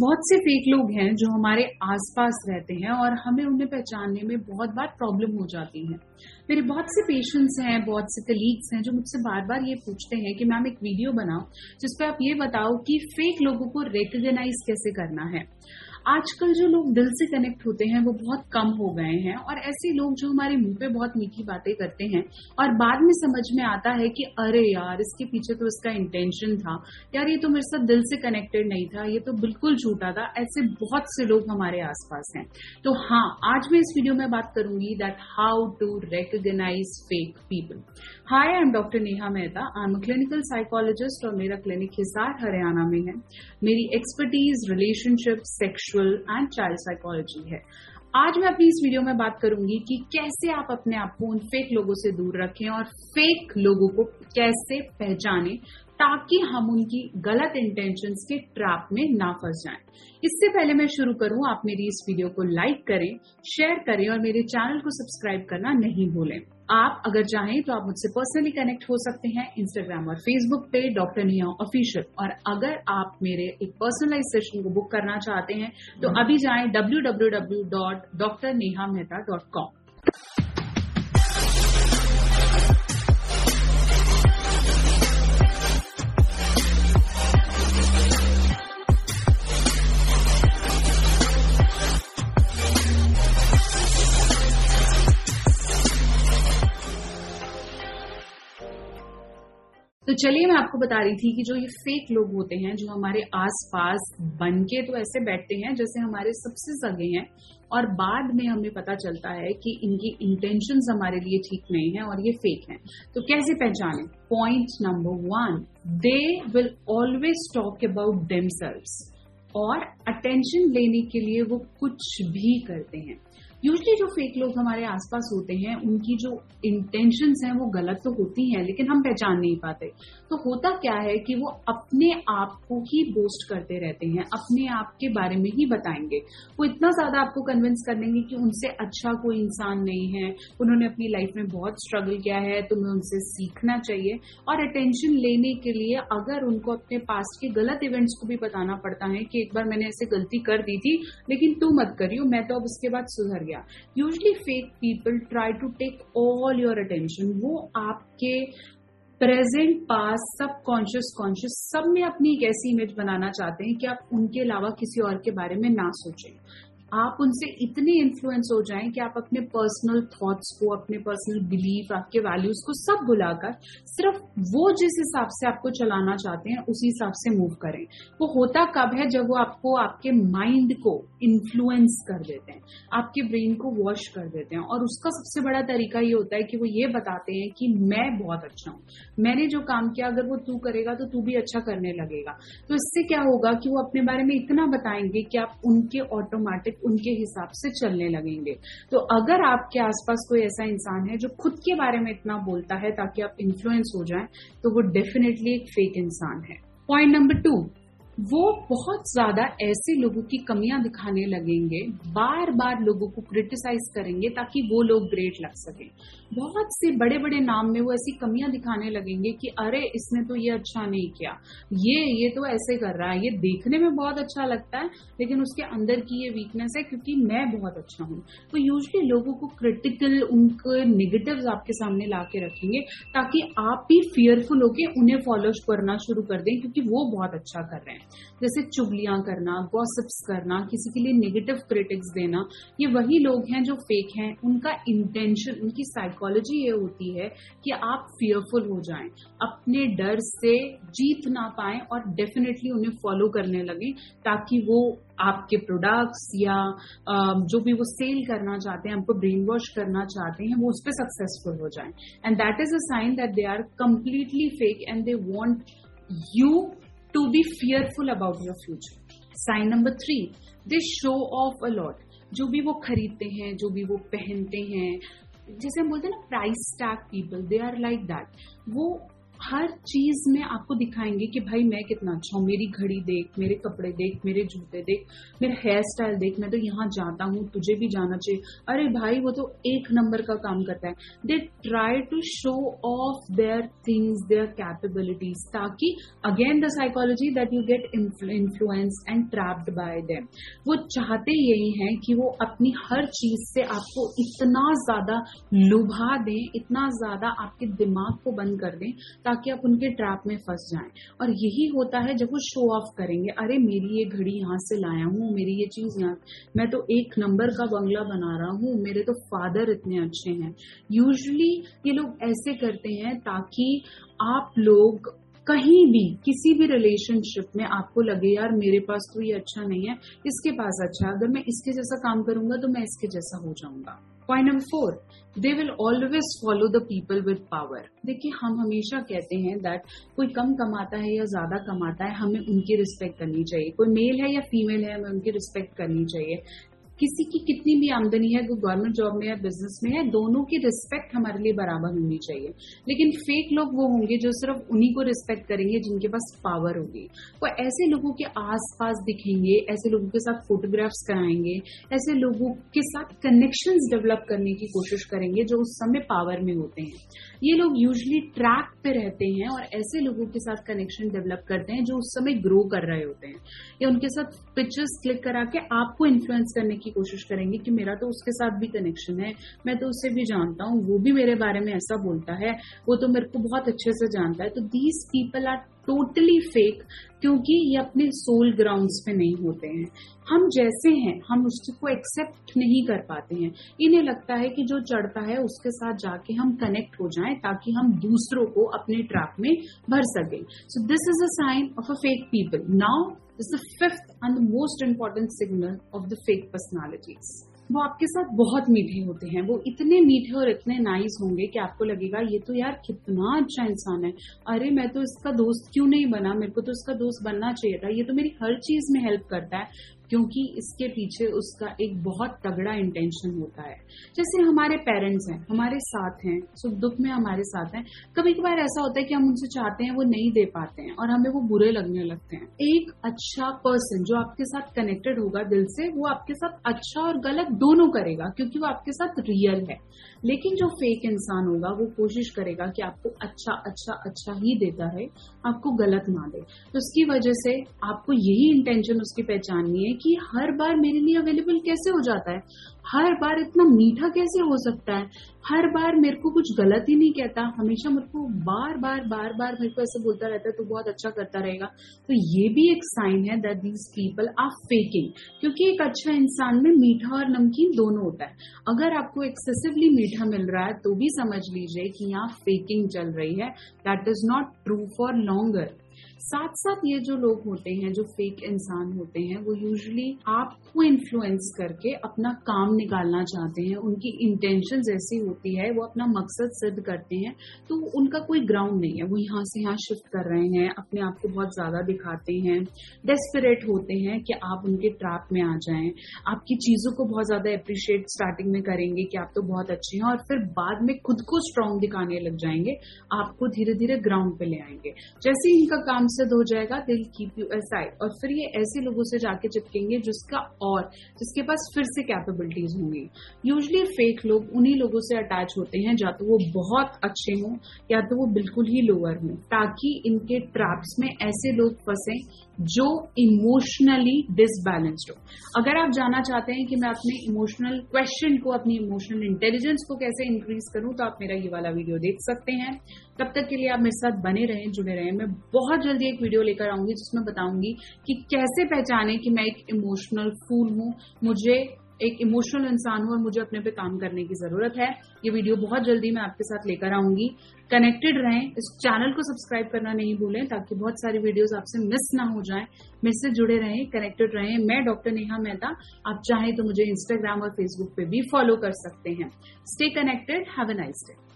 बहुत से फेक लोग हैं जो हमारे आसपास रहते हैं और हमें उन्हें पहचानने में बहुत बार प्रॉब्लम हो जाती है। मेरे बहुत से पेशेंट्स हैं, बहुत से कलीग्स हैं जो मुझसे बार बार ये पूछते हैं कि, मैम, एक वीडियो बनाओ जिसपे आप ये बताओ कि फेक लोगों को रिकग्नाइज कैसे करना है? आजकल जो लोग दिल से कनेक्ट होते हैं, वो बहुत कम हो गए हैं और ऐसे लोग जो हमारे मुँह पे बहुत मीठी बातें करते हैं और बाद में समझ में आता है कि अरे यार, इसके पीछे तो इसका इंटेंशन था। यार, ये तो मेरे साथ दिल से कनेक्टेड नहीं था, ये तो बिल्कुल झूठा था। ऐसे बहुत से लोग हमारे आसपास हैं। तो हाँ आज मैं इस वीडियो में बात करूँगी that how to recognize fake people hi I am doctor Neha Mehta I am clinical psychologist और मेरा क्लिनिक हिसार, हरियाणा में है। मेरी expertise relationship sexual sexual and child psychology है आज मैं अपनी इस वीडियो में बात करूँगी कि कैसे आप अपने आप को उन फेक लोगों से दूर रखें और फेक लोगों को कैसे पहचाने ताकि हम उनकी गलत इंटेंशंस के ट्रैप में ना फंस जाएँ। इससे पहले मैं शुरू करूँ, आप मेरी इस वीडियो को लाइक करें शेयर करें और मेरे चैनल को सब्सक्राइब करना नहीं भूलें आप अगर चाहें तो आप मुझसे पर्सनली कनेक्ट हो सकते हैं इंस्टाग्राम और फेसबुक पे डॉक्टर निया ऑफिशियल और अगर आप मेरे एक पर्सनलाइज सेशन को बुक करना चाहते हैं तो अभी जाएँ W W W dot doctor Neha Mehta dot तो चलिए मैं आपको बता रही थी कि जो ये फेक लोग होते हैं, जो हमारे आसपास बन के तो ऐसे बैठते हैं, जैसे हमारे सबसे सगे हैं, और बाद में हमें पता चलता है कि इनकी इंटेंशन हमारे लिए ठीक नहीं है और ये फेक हैं। तो कैसे पहचाने? Point number one they will always talk about them और अटेंशन लेने के लिए वो कुछ भी करते हैं। यूजली जो फेक लोग हमारे आसपास होते हैं, उनकी जो इंटेंशंस हैं, वो गलत तो होती हैं, लेकिन हम पहचान नहीं पाते। तो होता क्या है कि वो अपने आप को ही बोस्ट करते रहते हैं, अपने आप के बारे में ही बताएँगे। वो इतना ज़्यादा आपको कन्विंस कर देंगे कि उनसे अच्छा कोई इंसान नहीं है, उन्होंने अपनी लाइफ में बहुत स्ट्रगल किया है, तुम्हें उनसे सीखना चाहिए। और अटेंशन लेने के लिए अगर उनको अपने पास के गलत इवेंट्स को भी बताना पड़ता है कि एक बार मैंने ऐसे गलती कर दी थी, लेकिन तू मत करियो, मैं तो अब उसके बाद सुधर गया। Usually fake people try to take all your attention वो आपके प्रेजेंट पास सब कॉन्शियस कॉन्शियस सब में अपनी एक ऐसी इमेज बनाना चाहते हैं कि आप उनके अलावा किसी और के बारे में ना सोचें। आप उनसे इतने इन्फ्लुएंस हो जाएँ कि आप अपने पर्सनल थॉट्स को, अपने पर्सनल बिलीफ आपके वैल्यूज़ को सब भुलाकर सिर्फ़ वो जिस हिसाब से आपको चलाना चाहते हैं, उसी हिसाब से मूव करें। वो होता कब है जब वो आपको आपके माइंड को इन्फ्लुएंस कर देते हैं, आपके ब्रेन को वॉश कर देते हैं। और उसका सबसे बड़ा तरीका ये होता है कि वो ये बताते हैं कि मैं बहुत अच्छा हूँ। मैंने जो काम किया, अगर वो तू करेगा तो तू भी अच्छा करने लगेगा। तो इससे क्या होगा कि वो अपने बारे में इतना बताएँगे कि आप उनके ऑटोमेटिक उनके हिसाब से चलने लगेंगे। तो अगर आपके आसपास कोई ऐसा इंसान है जो खुद के बारे में इतना बोलता है ताकि आप इन्फ्लुएंस हो जाए तो वो डेफिनेटली एक फेक इंसान है। पॉइंट नंबर टू वो बहुत ज़्यादा ऐसे लोगों की कमियाँ दिखाने लगेंगे बार बार लोगों को क्रिटिसाइज करेंगे ताकि वो लोग ग्रेट लग सके। बहुत से बड़े बड़े नाम में वो ऐसी कमियाँ दिखाने लगेंगे कि, अरे, इसने तो ये अच्छा नहीं किया। ये ये तो ऐसे कर रहा है। ये देखने में बहुत अच्छा लगता है, लेकिन उसके अंदर की ये वीकनेस है क्योंकि मैं बहुत अच्छा हूँ। तो यूजली लोगों को क्रिटिकल उनके निगेटिव आपके सामने ला के रखेंगे ताकि आप भी फियरफुल होके उन्हें फॉलो करना शुरू कर दें, क्योंकि वो बहुत अच्छा कर रहे हैं। जैसे चुगलियाँ करना गॉसिप्स करना, किसी के लिए नेगेटिव क्रिटिक्स देना, ये वही लोग हैं जो फेक हैं। उनका इंटेंशन उनकी साइकोलॉजी ये होती है कि आप फियरफुल हो जाएँ, अपने डर से जीत ना पाए और डेफिनेटली उन्हें फॉलो करने लगे ताकि वो आपके प्रोडक्ट्स या जो भी वो सेल करना चाहते हैं आपको ब्रेन वॉश करना चाहते हैं, वो उस पर सक्सेसफुल हो जाए। And that is a sign that they are completely fake and they want you to be fearful about your future sign number three they show off a lot. जो भी वो खरीदते हैं, जो भी वो पहनते हैं, जैसे हम बोलते हैं ना price tag people they are like that वो हर चीज़ में आपको दिखाएँगे कि भाई मैं कितना अच्छा हूँ, मेरी घड़ी देख, मेरे कपड़े देख, मेरे जूते देख, मेरा हेयर स्टाइल देख, मैं तो यहाँ जाता हूँ, तुझे भी जाना चाहिए। अरे भाई, वो तो एक नंबर का काम करता है। They try to show off their things their capabilities ताकि again the psychology that you get influence and trapped by them वो चाहते यही है कि वो अपनी हर चीज़ से आपको इतना ज़्यादा लुभा दें, इतना ज़्यादा आपके दिमाग को बंद कर दें ताकि आप उनके ट्रैप में फंस जाएँ। और यही होता है जब वो शो ऑफ़ करेंगे, अरे, मेरी ये घड़ी यहाँ से लाया हूँ, मेरी ये चीज़ यहाँ मैं तो एक नंबर का बंगला बना रहा हूँ, मेरे तो फादर इतने अच्छे हैं। यूजली ये लोग ऐसे करते हैं ताकि आप लोग कहीं भी, किसी भी रिलेशनशिप में आपको लगे, यार, मेरे पास तो ये अच्छा नहीं है, इसके पास अच्छा है, अगर मैं इसके जैसा काम करूँगा तो मैं इसके जैसा हो जाऊँगा। Point number four they will always follow the people with power देखिए, हम हमेशा कहते हैं दैट कोई कम कमाता है या ज़्यादा कमाता है, हमें उनकी रिस्पेक्ट करनी चाहिए। कोई मेल है या फीमेल है, हमें उनकी रिस्पेक्ट करनी चाहिए। किसी की कितनी भी आमदनी है वो गवर्नमेंट जॉब में या बिज़नेस में है, दोनों की रिस्पेक्ट हमारे लिए बराबर होनी चाहिए। लेकिन फेक लोग वो होंगे जो सिर्फ़ उन्हीं को रिस्पेक्ट करेंगे जिनके पास पावर होगी। वो ऐसे लोगों के आसपास दिखेंगे, ऐसे लोगों के साथ फोटोग्राफ्स कराएँगे, ऐसे लोगों के साथ कनेक्शन डेवलप करने की कोशिश करेंगे जो उस समय पावर में होते हैं। ये लोग यूजली ट्रैक पे रहते हैं और ऐसे लोगों के साथ कनेक्शन डेवलप करते हैं जो उस समय ग्रो कर रहे होते हैं। या उनके साथ पिक्चर्स क्लिक करा के आपको इन्फ्लुएंस करने की कोशिश करेंगे कि मेरा तो उसके साथ भी कनेक्शन है, मैं तो उससे भी जानता हूँ, वो भी मेरे बारे में ऐसा बोलता है, वो तो मेरे को बहुत अच्छे से जानता है। तो these people are totally fake क्योंकि ये अपने सोल ग्राउंड्स पे नहीं होते हैं। हम जैसे हैं, हम उसको एक्सेप्ट नहीं कर पाते हैं। इन्हें लगता है कि जो चढ़ता है, उसके साथ जाके हम कनेक्ट हो जाएँ ताकि हम दूसरों को अपने ट्रैप में भर सकें। So this is a sign of a fake people now this the fifth and the most important signal of the fake personalities वो आपके साथ बहुत मीठे होते हैं। वो इतने मीठे और इतने नाइस होंगे कि आपको लगेगा, ये तो यार कितना अच्छा इंसान है। अरे, मैं तो इसका दोस्त क्यों नहीं बना? मेरे को तो इसका दोस्त बनना चाहिए था। ये तो मेरी हर चीज़ में हेल्प करता है। क्योंकि इसके पीछे उसका एक बहुत तगड़ा इंटेंशन होता है। जैसे हमारे पेरेंट्स हैं, हमारे साथ हैं, सुख दुख में हमारे साथ हैं कभी कभार ऐसा होता है कि हम उनसे चाहते हैं, वो नहीं दे पाते हैं और हमें वो बुरे लगने लगते हैं। एक अच्छा पर्सन जो आपके साथ कनेक्टेड होगा दिल से, वो आपके साथ अच्छा और गलत दोनों करेगा, क्योंकि वो आपके साथ रियल है। लेकिन जो फेक इंसान होगा, वो कोशिश करेगा कि आपको अच्छा अच्छा अच्छा ही देता है आपको गलत ना दे। तो उसकी वजह से आपको यही इंटेंशन उसकी पहचाननी है कि हर बार मेरे लिए अवेलेबल कैसे हो जाता है? हर बार इतना मीठा कैसे हो सकता है? हर बार मेरे को कुछ गलत ही नहीं कहता। हमेशा मेरे को बार बार बार बार मेरे को ऐसे बोलता रहता है तो बहुत अच्छा करता रहेगा। तो ये भी एक साइन है that these people are faking क्योंकि एक अच्छा इंसान में मीठा और नमकीन दोनों होता है। अगर आपको एक्सेसिवली मीठा मिल रहा है तो भी समझ लीजिए कि यहाँ फेकिंग चल रही है। That is not true for longer साथ साथ ये जो लोग होते हैं, जो फेक इंसान होते हैं, वो यूजली आपको इन्फ्लुएंस करके अपना काम निकालना चाहते हैं। उनकी इंटेंशन ऐसी होती है, वो अपना मकसद सिद्ध करते हैं तो उनका कोई ग्राउंड नहीं है। वो यहाँ से यहाँ शिफ्ट कर रहे हैं, अपने आप को बहुत ज़्यादा दिखाते हैं डेस्परेट होते हैं कि आप उनके ट्रैप में आ जाएँ। आपकी चीज़ों को बहुत ज़्यादा अप्रिशिएट स्टार्टिंग में करेंगे कि आप तो बहुत अच्छे हैं और फिर बाद में खुद को स्ट्रांग दिखाने लग जाएँगे, आपको धीरे धीरे ग्राउंड पे ले आएँगे। जैसे ही इनका काम सिद्ध हो जाएगा दिल कीप यू असाइड और फिर ये ऐसे लोगों से जाके चिपकेंगे जिसका और, जिसके पास फिर से कैपेबिलिटीज होंगी। यूजली फेक लोग उन्हीं लोगों से अटैच होते हैं, या तो वो बहुत अच्छे हों, या तो वो बिल्कुल ही लोअर हों, ताकि इनके ट्रैप्स में ऐसे लोग फंसे जो इमोशनली डिसबैलेंस्ड हो। अगर आप जानना चाहते हैं कि मैं अपने इमोशनल क्वेश्चन को, अपनी इमोशनल इंटेलिजेंस को कैसे इंक्रीज करूँ तो आप मेरा ये वाला वीडियो देख सकते हैं। तब तक के लिए आप मेरे साथ बने रहें, जुड़े रहें। मैं बहुत जल्दी एक वीडियो लेकर आऊँगी जिसमें बताऊँगी कि कैसे पहचाने कि मैं एक इमोशनल फूल हूँ। मुझे एक इमोशनल इंसान हूँ और मुझे अपने पे काम करने की ज़रूरत है। ये वीडियो बहुत जल्दी मैं आपके साथ लेकर आऊँगी। कनेक्टेड रहें। इस चैनल को सब्सक्राइब करना नहीं भूलें ताकि बहुत सारी वीडियोस आपसे मिस ना हो जाएँ। मेरे से जुड़े रहें कनेक्टेड रहें। मैं डॉक्टर नेहा मेहता। आप चाहें तो मुझे इंस्टाग्राम और फेसबुक पे भी फॉलो कर सकते हैं। Stay connected have a nice day